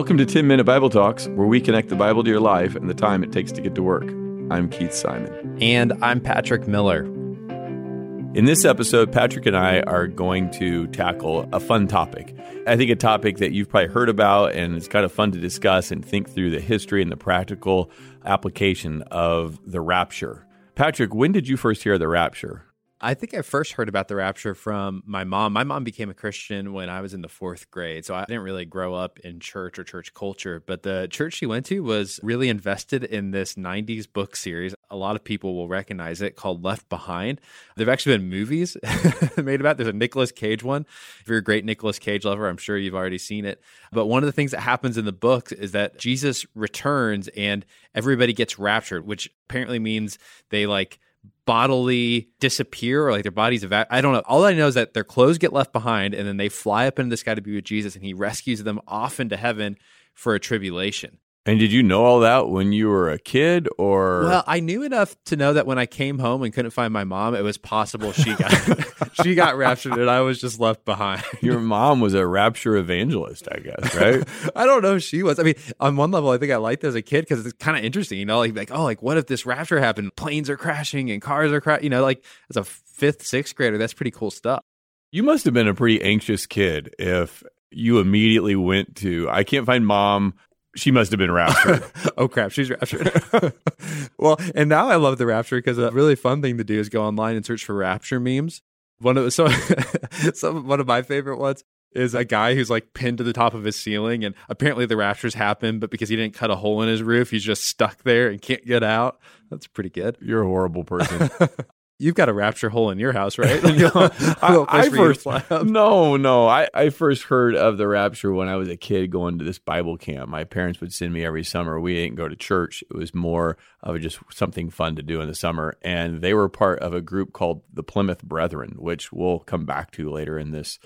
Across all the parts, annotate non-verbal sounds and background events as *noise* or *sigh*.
Welcome to 10 Minute Bible Talks, where we connect the Bible to your life and the time it takes to get to work. I'm Keith Simon. And I'm Patrick Miller. In this episode, Patrick and I are going to tackle a fun topic. I think a topic that you've probably heard about, and it's kind of fun to discuss and think through the history and the practical application of the rapture. Patrick, when did you first hear the rapture? I think I first heard about the rapture from my mom. My mom became a Christian when I was in the fourth grade. So I didn't really grow up in church or church culture. But the church she went to was really invested in this 90s book series. A lot of people will recognize it called Left Behind. There have actually been movies *laughs* made about it. There's a Nicolas Cage one. If you're a great Nicolas Cage lover, I'm sure you've already seen it. But one of the things that happens in the book is that Jesus returns and everybody gets raptured, which apparently means they like bodily disappear or like their bodies eva- I don't know. All I know is that their clothes get left behind and then they fly up into the sky to be with Jesus and he rescues them off into heaven for a tribulation. And did you know all that when you were a kid or Well, I knew enough to know that when I came home and couldn't find my mom, it was possible she got *laughs* she got raptured and I was just left behind. *laughs* your mom was a rapture evangelist, I guess, right? *laughs* I don't know if she was. I mean, on one level, I think I liked it as a kid because it's kind of interesting, you know, like like oh, like what if this rapture happened? Planes are crashing and cars are crashing. You know, like as a fifth, sixth grader, that's pretty cool stuff. You must have been a pretty anxious kid if you immediately went to I can't find mom. She must have been raptured. *laughs* oh crap, she's raptured. *laughs* well, and now I love the rapture because a really fun thing to do is go online and search for rapture memes. One of *laughs* so, some one of my favorite ones is a guy who's like pinned to the top of his ceiling, and apparently the raptures happened, but because he didn't cut a hole in his roof, he's just stuck there and can't get out. That's pretty good. You're a horrible person. You've got a rapture hole in your house, right? *laughs* no, I, I first no, no. I, I first heard of the rapture when I was a kid going to this Bible camp. My parents would send me every summer. We didn't go to church. It was more of just something fun to do in the summer. And they were part of a group called the Plymouth Brethren, which we'll come back to later in this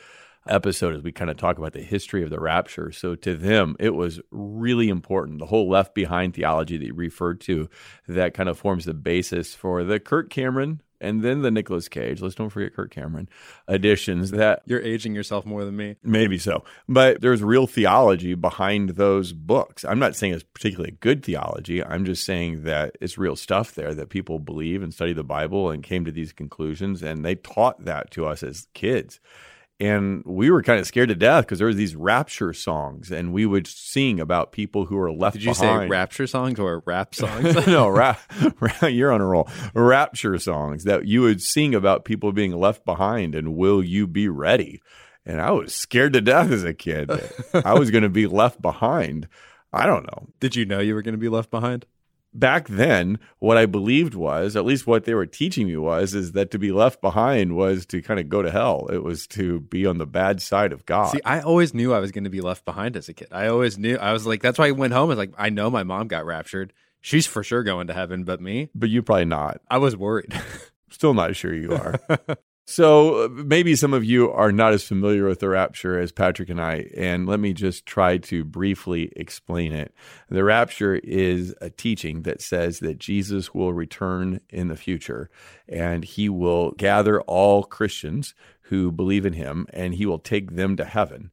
episode as we kind of talk about the history of the rapture. So to them, it was really important. The whole left behind theology that you referred to that kind of forms the basis for the Kirk Cameron and then the Nicolas Cage. Let's don't forget Kirk Cameron additions that You're aging yourself more than me. maybe so, but there's real theology behind those books. I'm not saying it's particularly good theology. I'm just saying that it's real stuff there that people believe and study the Bible and came to these conclusions, and they taught that to us as kids. And we were kind of scared to death because there were these rapture songs, and we would sing about people who were left. Did you behind. say rapture songs or rap *laughs* songs? *laughs* no, rap, *laughs* you're on a roll. Rapture songs that you would sing about people being left behind and will you be ready? And I was scared to death as a kid. I was going to be left behind. I don't know. Did you know you were going to be left behind? Back then, what I believed was, at least what they were teaching me was, is that to be left behind was to kind of go to hell. It was to be on the bad side of God. See, I always knew I was going to be left behind as a kid. I always knew. I was like, that's why I went home. I was like, I know my mom got raptured. She's for sure going to heaven, but me, but you probably not. I was worried. Still not sure you are. *laughs* So uh, maybe some of you are not as familiar with the rapture as Patrick and I, and let me just try to briefly explain it. The rapture is a teaching that says that Jesus will return in the future and he will gather all Christians who believe in him and he will take them to heaven.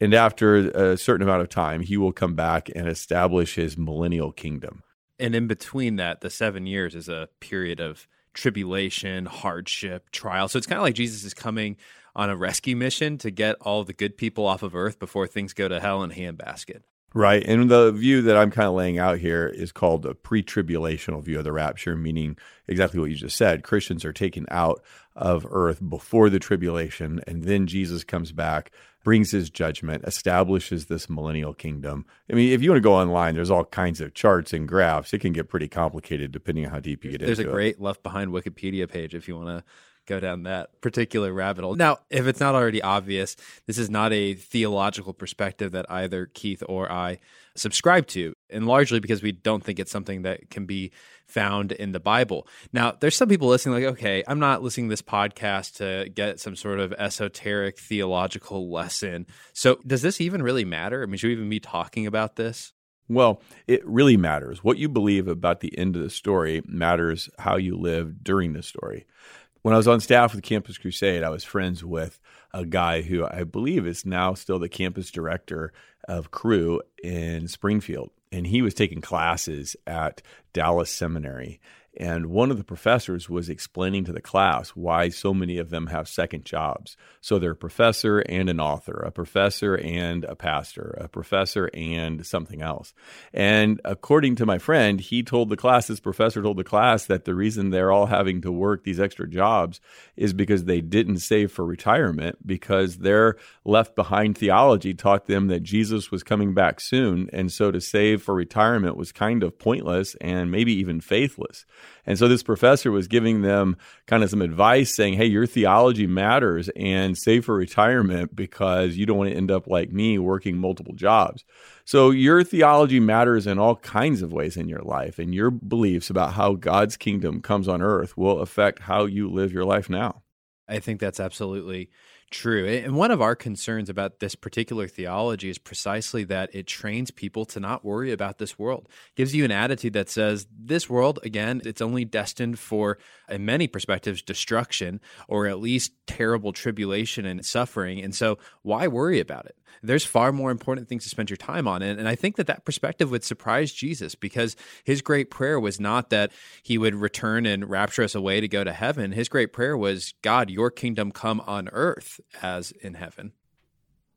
And after a certain amount of time, he will come back and establish his millennial kingdom. and in between that, the seven years is a period of tribulation, hardship, trial. So it's kind of like Jesus is coming on a rescue mission to get all the good people off of earth before things go to hell in a handbasket. Right. And the view that I'm kind of laying out here is called a pre tribulational view of the rapture, meaning exactly what you just said. Christians are taken out of earth before the tribulation, and then Jesus comes back, brings his judgment, establishes this millennial kingdom. I mean, if you want to go online, there's all kinds of charts and graphs. It can get pretty complicated depending on how deep you get There's a into it. great left behind Wikipedia page if you want to go down that particular rabbit hole. Now, if it's not already obvious, this is not a theological perspective that either Keith or I subscribe to, and largely because we don't think it's something that can be found in the Bible. Now, there's some people listening like, okay, I'm not listening to this podcast to get some sort of esoteric theological lesson. So, does this even really matter? I mean, should we even be talking about this? Well, it really matters. What you believe about the end of the story matters how you live during the story. When I was on staff with Campus Crusade, I was friends with a guy who I believe is now still the campus director of Cru in Springfield. And he was taking classes at Dallas Seminary. And one of the professors was explaining to the class why so many of them have second jobs. So they're a professor and an author, a professor and a pastor, a professor and something else. And according to my friend, he told the class, this professor told the class that the reason they're all having to work these extra jobs is because they didn't save for retirement because their left behind theology taught them that Jesus was coming back soon. And so to save for retirement was kind of pointless and maybe even faithless. And so this professor was giving them kind of some advice saying, hey, your theology matters and save for retirement because you don't want to end up like me working multiple jobs. So your theology matters in all kinds of ways in your life, and your beliefs about how God's kingdom comes on earth will affect how you live your life now. I think that's absolutely true. And one of our concerns about this particular theology is precisely that it trains people to not worry about this world. It gives you an attitude that says this world again, it's only destined for in many perspectives destruction or at least terrible tribulation and suffering. And so why worry about it? There's far more important things to spend your time on. And, and I think that that perspective would surprise Jesus because his great prayer was not that he would return and rapture us away to go to heaven. His great prayer was, God, your kingdom come on earth as in heaven.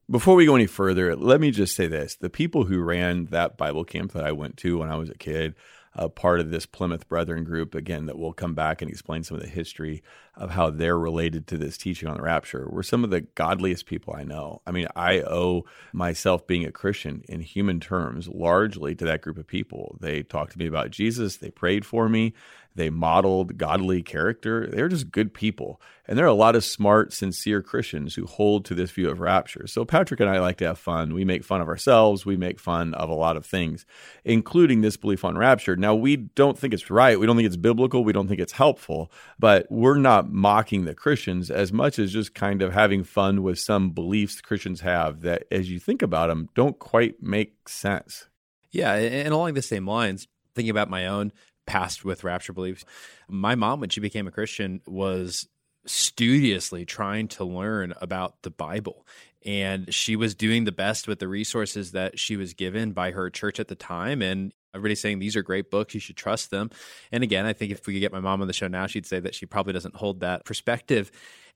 Before we go any further, let me just say this. The people who ran that Bible camp that I went to when I was a kid, a part of this Plymouth Brethren group, again, that will come back and explain some of the history of how they're related to this teaching on the rapture, were some of the godliest people I know. I mean, I owe myself being a Christian in human terms largely to that group of people. They talked to me about Jesus, they prayed for me, they modeled godly character. They're just good people. And there are a lot of smart, sincere Christians who hold to this view of rapture. So Patrick and I like to have fun. We make fun of ourselves. We make fun of a lot of things, including this belief on rapture. Now, we don't think it's right. We don't think it's biblical. We don't think it's helpful. But we're not mocking the Christians as much as just kind of having fun with some beliefs Christians have that, as you think about them, don't quite make sense. Yeah. And along the same lines, thinking about my own past with rapture beliefs. My mom, when she became a Christian, was studiously trying to learn about the Bible. And she was doing the best with the resources that she was given by her church at the time. And everybody's saying these are great books, you should trust them. And again, I think if we could get my mom on the show now, she'd say that she probably doesn't hold that perspective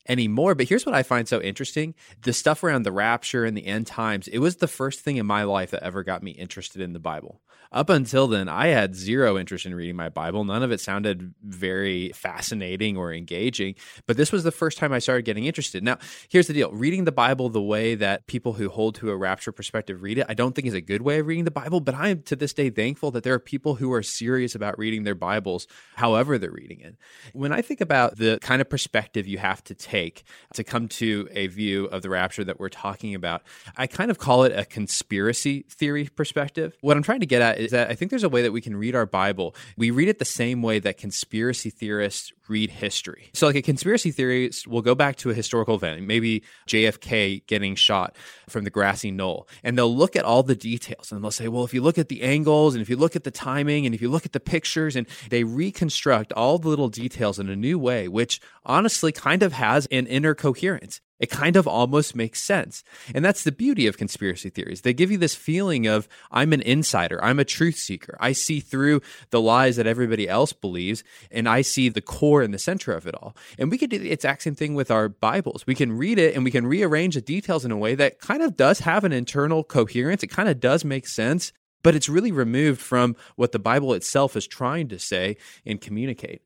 anymore. But here's what I find so interesting the stuff around the rapture and the end times, it was the first thing in my life that ever got me interested in the Bible. Up until then, I had zero interest in reading my Bible. None of it sounded very fascinating or engaging. But this was the first time I started getting interested. Now, here's the deal reading the Bible the way that people who hold to a rapture perspective read it, I don't think is a good way of reading the Bible. But I am to this day thankful that there are people who are serious about reading their Bibles, however they're reading it. When I think about the kind of perspective you have to take, take to come to a view of the rapture that we're talking about. I kind of call it a conspiracy theory perspective. What I'm trying to get at is that I think there's a way that we can read our Bible. We read it the same way that conspiracy theorists read history. So, like a conspiracy theorist will go back to a historical event, maybe JFK getting shot from the grassy knoll, and they'll look at all the details and they'll say, well, if you look at the angles and if you look at the timing and if you look at the pictures, and they reconstruct all the little details in a new way, which honestly kind of has an inner coherence. It kind of almost makes sense. And that's the beauty of conspiracy theories. They give you this feeling of, I'm an insider, I'm a truth seeker. I see through the lies that everybody else believes, and I see the core and the center of it all. And we could do the exact same thing with our Bibles. We can read it and we can rearrange the details in a way that kind of does have an internal coherence. It kind of does make sense, but it's really removed from what the Bible itself is trying to say and communicate.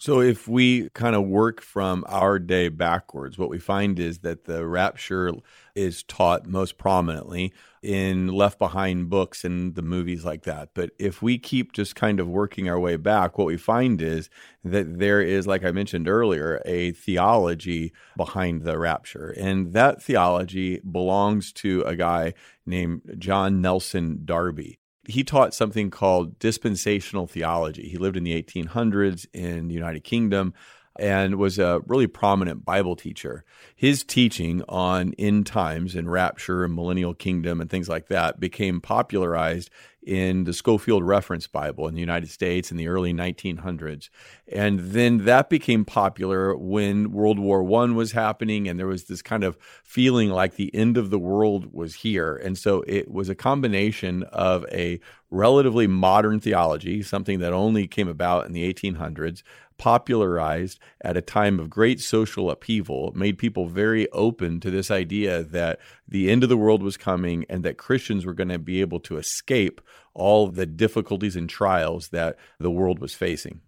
So, if we kind of work from our day backwards, what we find is that the rapture is taught most prominently in Left Behind books and the movies like that. But if we keep just kind of working our way back, what we find is that there is, like I mentioned earlier, a theology behind the rapture. And that theology belongs to a guy named John Nelson Darby he taught something called dispensational theology. He lived in the 1800s in the United Kingdom and was a really prominent Bible teacher. His teaching on end times and rapture and millennial kingdom and things like that became popularized in the Scofield Reference Bible in the United States in the early 1900s. And then that became popular when World War I was happening, and there was this kind of feeling like the end of the world was here. And so it was a combination of a relatively modern theology, something that only came about in the 1800s, popularized at a time of great social upheaval, made people very open to this idea that the end of the world was coming and that Christians were going to be able to escape all the difficulties and trials that the world was facing.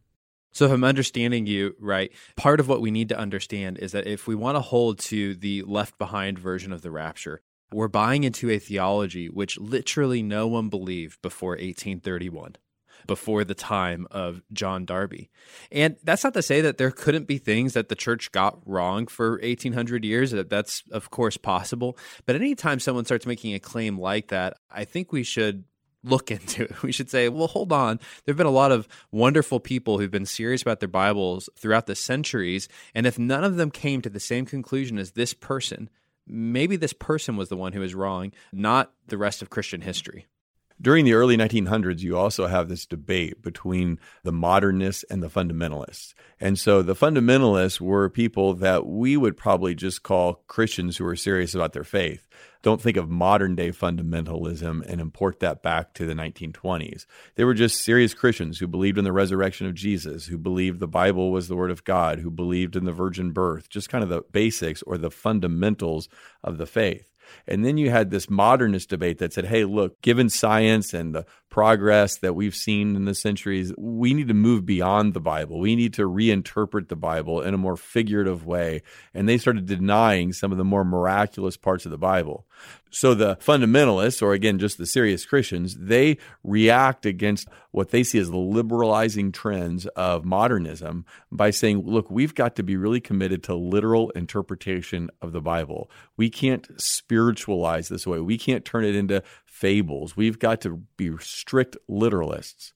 So, if I'm understanding you right, part of what we need to understand is that if we want to hold to the left behind version of the rapture, we're buying into a theology which literally no one believed before 1831 before the time of John Darby. And that's not to say that there couldn't be things that the church got wrong for 1800 years. That's, of course, possible. But anytime someone starts making a claim like that, I think we should look *laughs* into it. We should say, well, hold on. There have been a lot of wonderful people who've been serious about their Bibles throughout the centuries. And if none of them came to the same conclusion as this person, maybe this person was the one who was wrong, not the rest of Christian history. During the early 1900s, you also have this debate between the modernists and the fundamentalists. And so the fundamentalists were people that we would probably just call Christians who were serious about their faith. Don't think of modern day fundamentalism and import that back to the 1920s. They were just serious Christians who believed in the resurrection of Jesus, who believed the Bible was the Word of God, who believed in the virgin birth, just kind of the basics or the fundamentals of the faith. And then you had this modernist debate that said, hey, look, given science and the progress that we've seen in the centuries, we need to move beyond the Bible. We need to reinterpret the Bible in a more figurative way. And they started denying some of the more miraculous parts of the Bible. So the fundamentalists, or again, just the serious Christians, they react against what they see as the liberalizing trends of modernism by saying, look, we've got to be really committed to literal interpretation of the Bible. We can't spiritualize this way. We can't turn it into fables. We've got to be strict literalists.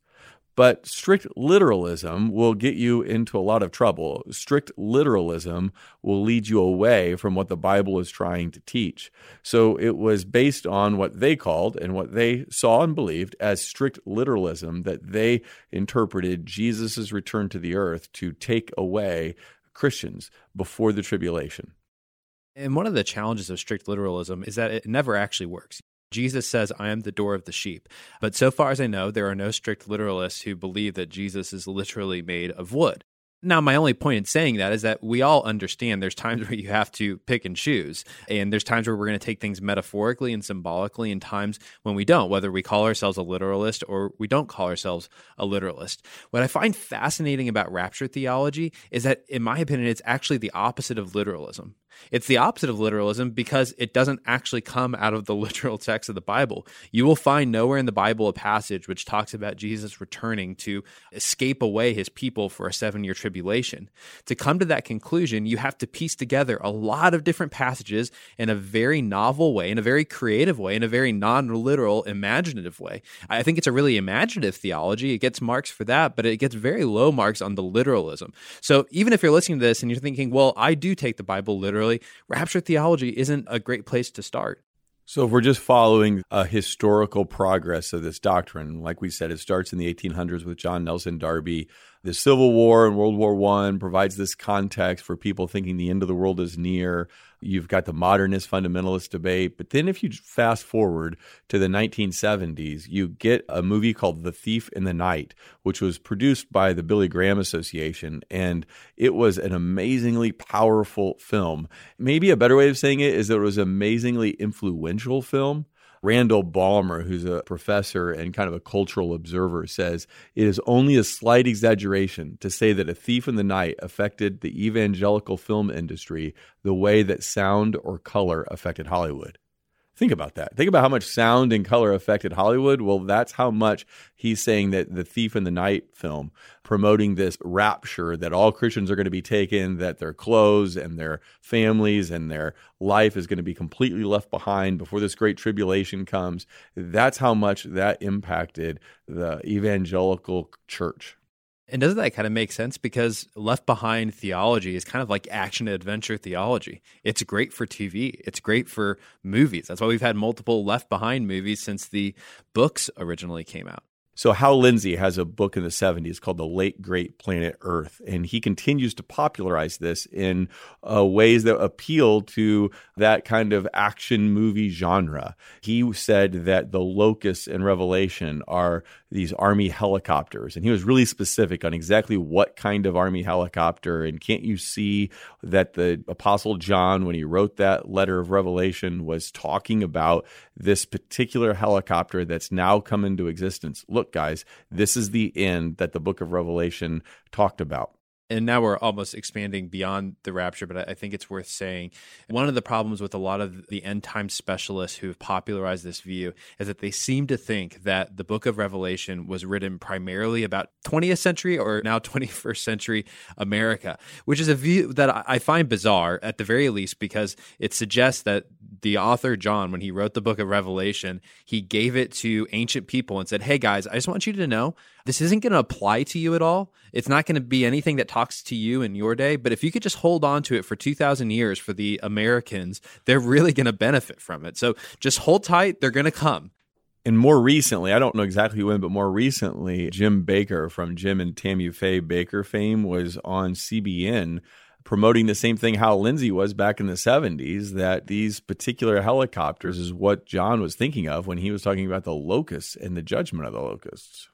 But strict literalism will get you into a lot of trouble. Strict literalism will lead you away from what the Bible is trying to teach. So it was based on what they called and what they saw and believed as strict literalism that they interpreted Jesus' return to the earth to take away Christians before the tribulation. And one of the challenges of strict literalism is that it never actually works. Jesus says, I am the door of the sheep. But so far as I know, there are no strict literalists who believe that Jesus is literally made of wood. Now, my only point in saying that is that we all understand there's times where you have to pick and choose. And there's times where we're going to take things metaphorically and symbolically, and times when we don't, whether we call ourselves a literalist or we don't call ourselves a literalist. What I find fascinating about rapture theology is that, in my opinion, it's actually the opposite of literalism. It's the opposite of literalism because it doesn't actually come out of the *laughs* literal text of the Bible. You will find nowhere in the Bible a passage which talks about Jesus returning to escape away his people for a seven year tribulation. To come to that conclusion, you have to piece together a lot of different passages in a very novel way, in a very creative way, in a very non literal, imaginative way. I think it's a really imaginative theology. It gets marks for that, but it gets very low marks on the literalism. So even if you're listening to this and you're thinking, well, I do take the Bible literally, rapture theology isn't a great place to start. So, if we're just following a historical progress of this doctrine, like we said, it starts in the 1800s with John Nelson Darby the Civil War and World War One provides this context for people thinking the end of the world is near. You've got the modernist fundamentalist debate. But then if you fast forward to the 1970s, you get a movie called The Thief in the Night, which was produced by the Billy Graham Association. And it was an amazingly powerful film. Maybe a better way of saying it is that it was an amazingly influential film Randall Balmer, who's a professor and kind of a cultural observer, says it is only a slight exaggeration to say that A Thief in the Night affected the evangelical film industry the way that sound or color affected Hollywood. Think about that. Think about how much sound and color affected Hollywood. Well, that's how much he's saying that the Thief in the Night film, promoting this rapture that all Christians are going to be taken, that their clothes and their families and their life is going to be completely left behind before this great tribulation comes. That's how much that impacted the evangelical church. And doesn't that kind of make sense? Because left behind theology is kind of like action adventure theology. It's great for TV, it's great for movies. That's why we've had multiple left behind movies since the books originally came out. So Hal Lindsey has a book in the 70s called The Late Great Planet Earth, and he continues to popularize this in uh, ways that appeal to that kind of action movie genre. He said that the locusts in Revelation are these army helicopters, and he was really specific on exactly what kind of army helicopter. And can't you see that the Apostle John, when he wrote that letter of Revelation, was talking about this particular helicopter that's now come into existence? Look, look, guys, this is the end that the book of Revelation talked about. And now we're almost expanding beyond the rapture, but I think it's worth saying one of the problems with a lot of the end time specialists who have popularized this view is that they seem to think that the book of Revelation was written primarily about 20th century or now 21st century America, which is a view that I find bizarre at the very least because it suggests that the author John, when he wrote the book of Revelation, he gave it to ancient people and said, Hey guys, I just want you to know this isn't going to apply to you at all. It's not going to be anything that talks to you in your day. But if you could just hold on to it for 2,000 years for the Americans, they're really going to benefit from it. So just hold tight. They're going to come. And more recently, I don't know exactly when, but more recently, Jim Bakker from Jim and Tammy Faye Bakker fame was on CBN promoting the same thing Hal Lindsey was back in the 70s that these particular helicopters is what John was thinking of when he was talking about the locusts and the judgment of the locusts.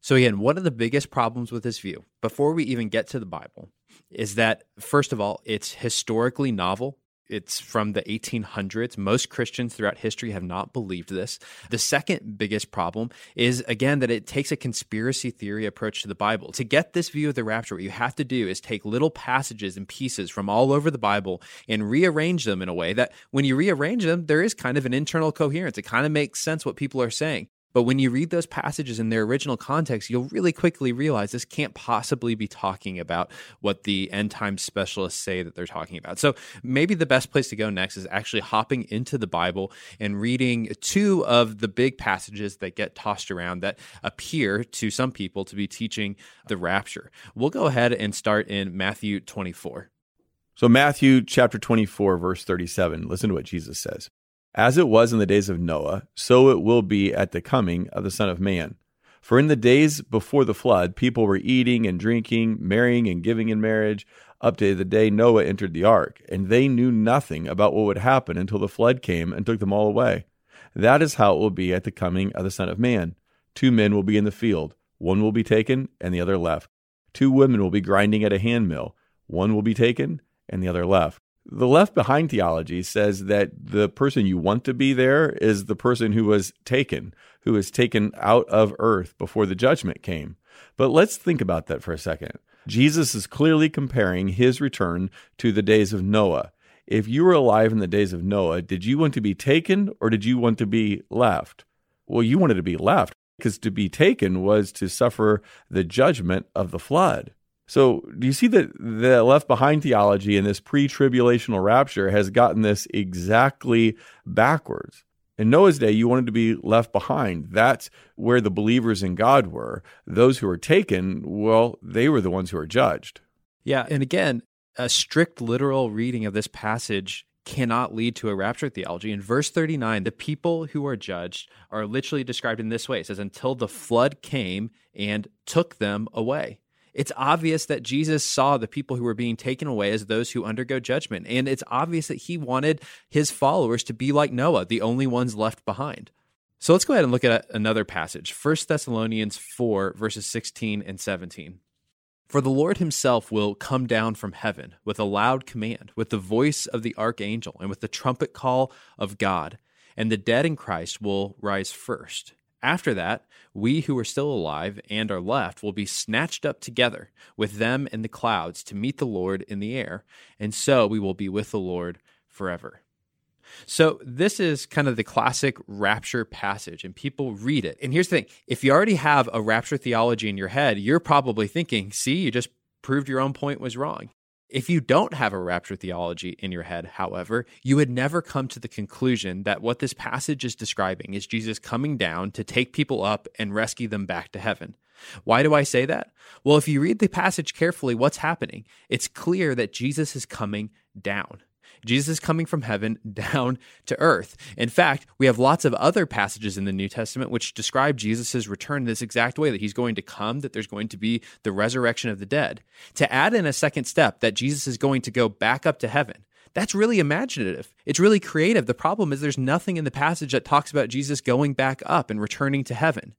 So, again, one of the biggest problems with this view, before we even get to the Bible, is that, first of all, it's historically novel. It's from the 1800s. Most Christians throughout history have not believed this. The second biggest problem is, again, that it takes a conspiracy theory approach to the Bible. To get this view of the rapture, what you have to do is take little passages and pieces from all over the Bible and rearrange them in a way that when you rearrange them, there is kind of an internal coherence. It kind of makes sense what people are saying. But when you read those passages in their original context, you'll really quickly realize this can't possibly be talking about what the end time specialists say that they're talking about. So maybe the best place to go next is actually hopping into the Bible and reading two of the big passages that get tossed around that appear to some people to be teaching the rapture. We'll go ahead and start in Matthew 24. So, Matthew chapter 24, verse 37, listen to what Jesus says. As it was in the days of Noah, so it will be at the coming of the Son of Man. For in the days before the flood, people were eating and drinking, marrying and giving in marriage, up to the day Noah entered the ark, and they knew nothing about what would happen until the flood came and took them all away. That is how it will be at the coming of the Son of Man. Two men will be in the field, one will be taken, and the other left. Two women will be grinding at a handmill, one will be taken, and the other left. The left behind theology says that the person you want to be there is the person who was taken, who was taken out of earth before the judgment came. But let's think about that for a second. Jesus is clearly comparing his return to the days of Noah. If you were alive in the days of Noah, did you want to be taken or did you want to be left? Well, you wanted to be left because to be taken was to suffer the judgment of the flood. So, do you see that the left behind theology and this pre tribulational rapture has gotten this exactly backwards? In Noah's day, you wanted to be left behind. That's where the believers in God were. Those who were taken, well, they were the ones who are judged. Yeah. And again, a strict literal reading of this passage cannot lead to a rapture theology. In verse 39, the people who are judged are literally described in this way it says, until the flood came and took them away it's obvious that Jesus saw the people who were being taken away as those who undergo judgment. And it's obvious that he wanted his followers to be like Noah, the only ones left behind. So let's go ahead and look at another passage 1 Thessalonians 4, verses 16 and 17. For the Lord himself will come down from heaven with a loud command, with the voice of the archangel, and with the trumpet call of God, and the dead in Christ will rise first. After that, we who are still alive and are left will be snatched up together with them in the clouds to meet the Lord in the air, and so we will be with the Lord forever. So, this is kind of the classic rapture passage, and people read it. And here's the thing if you already have a rapture theology in your head, you're probably thinking, see, you just proved your own point was wrong. If you don't have a rapture theology in your head, however, you would never come to the conclusion that what this passage is describing is Jesus coming down to take people up and rescue them back to heaven. Why do I say that? Well, if you read the passage carefully, what's happening? It's clear that Jesus is coming down. Jesus is coming from heaven *laughs* down to earth. In fact, we have lots of other passages in the New Testament which describe Jesus' return in this exact way that he's going to come, that there's going to be the resurrection of the dead. To add in a second step, that Jesus is going to go back up to heaven. That's really imaginative. It's really creative. The problem is there's nothing in the passage that talks about Jesus going back up and returning to heaven.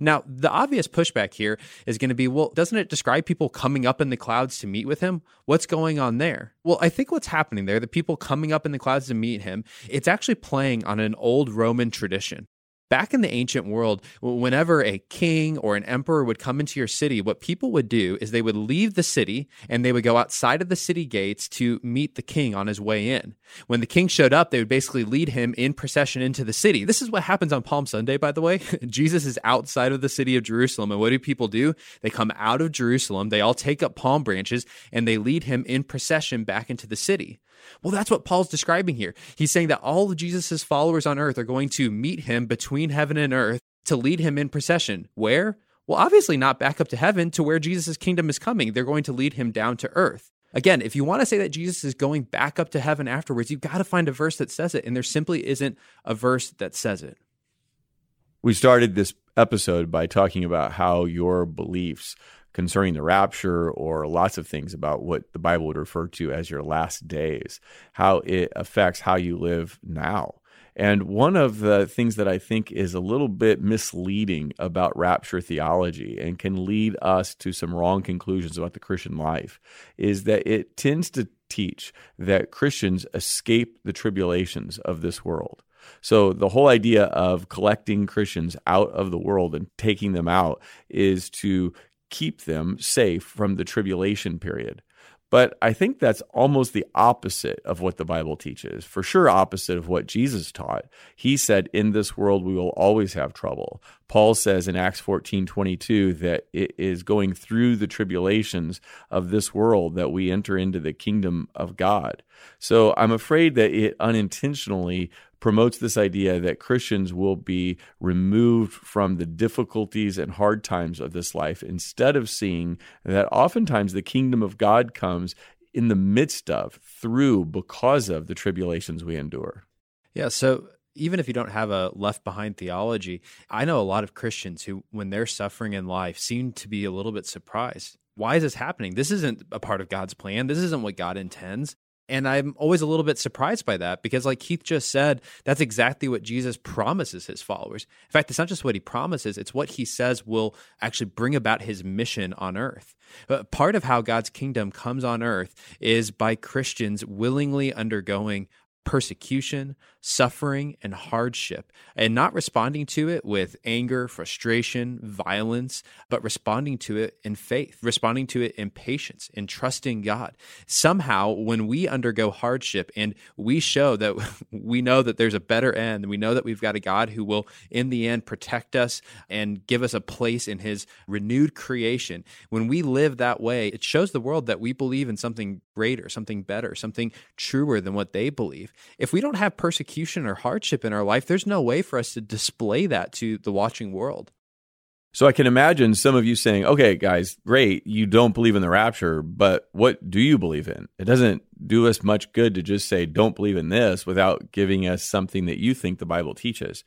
Now, the obvious pushback here is going to be well, doesn't it describe people coming up in the clouds to meet with him? What's going on there? Well, I think what's happening there, the people coming up in the clouds to meet him, it's actually playing on an old Roman tradition. Back in the ancient world, whenever a king or an emperor would come into your city, what people would do is they would leave the city and they would go outside of the city gates to meet the king on his way in. When the king showed up, they would basically lead him in procession into the city. This is what happens on Palm Sunday, by the way. *laughs* Jesus is outside of the city of Jerusalem. And what do people do? They come out of Jerusalem, they all take up palm branches, and they lead him in procession back into the city. Well, that's what Paul's describing here. He's saying that all of Jesus' followers on earth are going to meet him between heaven and earth to lead him in procession. Where? Well, obviously not back up to heaven to where Jesus' kingdom is coming. They're going to lead him down to earth. Again, if you want to say that Jesus is going back up to heaven afterwards, you've got to find a verse that says it. And there simply isn't a verse that says it. We started this episode by talking about how your beliefs concerning the rapture or lots of things about what the Bible would refer to as your last days, how it affects how you live now. And one of the things that I think is a little bit misleading about rapture theology and can lead us to some wrong conclusions about the Christian life is that it tends to teach that Christians escape the tribulations of this world. So the whole idea of collecting Christians out of the world and taking them out is to keep them safe from the tribulation period. But I think that's almost the opposite of what the Bible teaches. For sure, opposite of what Jesus taught. He said, In this world we will always have trouble. Paul says in Acts 14 22 that it is going through the tribulations of this world that we enter into the kingdom of God. So I'm afraid that it unintentionally promotes this idea that Christians will be removed from the difficulties and hard times of this life instead of seeing that oftentimes the kingdom of God comes in the midst of, through, because of the tribulations we endure. Yeah. So even if you don't have a left behind theology, I know a lot of Christians who, when they're suffering in life, seem to be a little bit surprised. Why is this happening? This isn't a part of God's plan. This isn't what God intends. And I'm always a little bit surprised by that because, like Keith just said, that's exactly what Jesus promises his followers. In fact, it's not just what he promises, it's what he says will actually bring about his mission on earth. But part of how God's kingdom comes on earth is by Christians willingly undergoing persecution, suffering, and hardship, and not responding to it with anger, frustration, violence, but responding to it in faith, responding to it in patience, in trusting God. Somehow, when we undergo hardship and we show that *laughs* we know that there's a better end, we know that we've got a God who will, in the end, protect us and give us a place in His renewed creation, when we live that way, it shows the world that we believe in something greater, something better, something truer than what they believe. If we don't have persecution or hardship in our life, there's no way for us to display that to the watching world. So I can imagine some of you saying, okay, guys, great, you don't believe in the rapture, but what do you believe in? It doesn't do us much good to just say, don't believe in this without giving us something that you think the Bible teaches.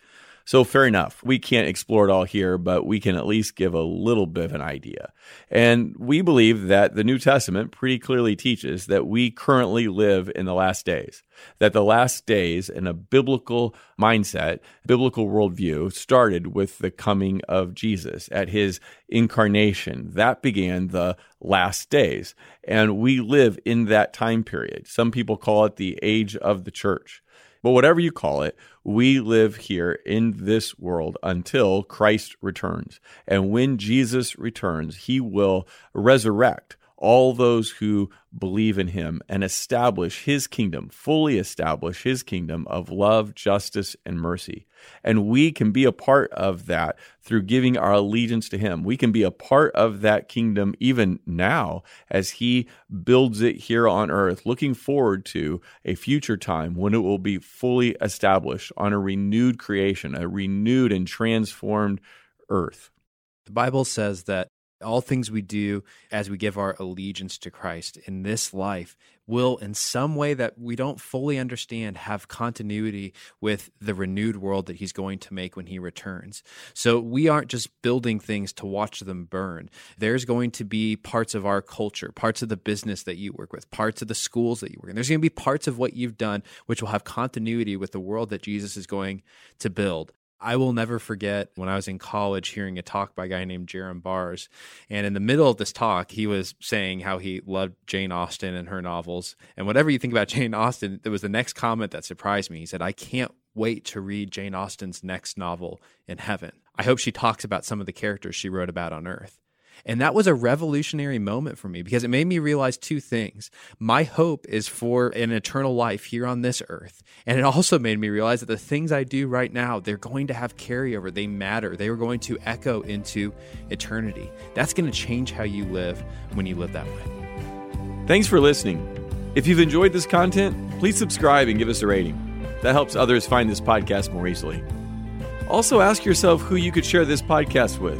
So fair enough. We can't explore it all here, but we can at least give a little bit of an idea. And we believe that the New Testament pretty clearly teaches that we currently live in the last days, that the last days in a biblical mindset, biblical worldview started with the coming of Jesus at his incarnation. That began the last days. And we live in that time period. Some people call it the age of the church. But whatever you call it, we live here in this world until Christ returns. And when Jesus returns, he will resurrect all those who believe in him and establish his kingdom, fully establish his kingdom of love, justice, and mercy. And we can be a part of that through giving our allegiance to him. We can be a part of that kingdom even now as he builds it here on earth, looking forward to a future time when it will be fully established on a renewed creation, a renewed and transformed earth. The Bible says that all things we do as we give our allegiance to Christ in this life will, in some way that we don't fully understand, have continuity with the renewed world that He's going to make when He returns. So we aren't just building things to watch them burn. There's going to be parts of our culture, parts of the business that you work with, parts of the schools that you work in. There's going to be parts of what you've done which will have continuity with the world that Jesus is going to build. I will never forget when I was in college hearing a talk by a guy named Jerram Barrs. And in the middle of this talk, he was saying how he loved Jane Austen and her novels. And whatever you think about *laughs* Jane Austen, there was the next comment that surprised me. He said, I can't wait to read Jane Austen's next novel in heaven. I hope she talks about some of the characters she wrote about on earth. And that was a revolutionary moment for me because it made me realize two things. My hope is for an eternal life here on this earth. And it also made me realize that the things I do right now, they're going to have carryover. They matter. They are going to echo into eternity. That's going to change how you live when you live that way. Thanks for listening. If you've enjoyed this content, please subscribe and give us a rating. That helps others find this podcast more easily. Also, ask yourself who you could share this podcast with.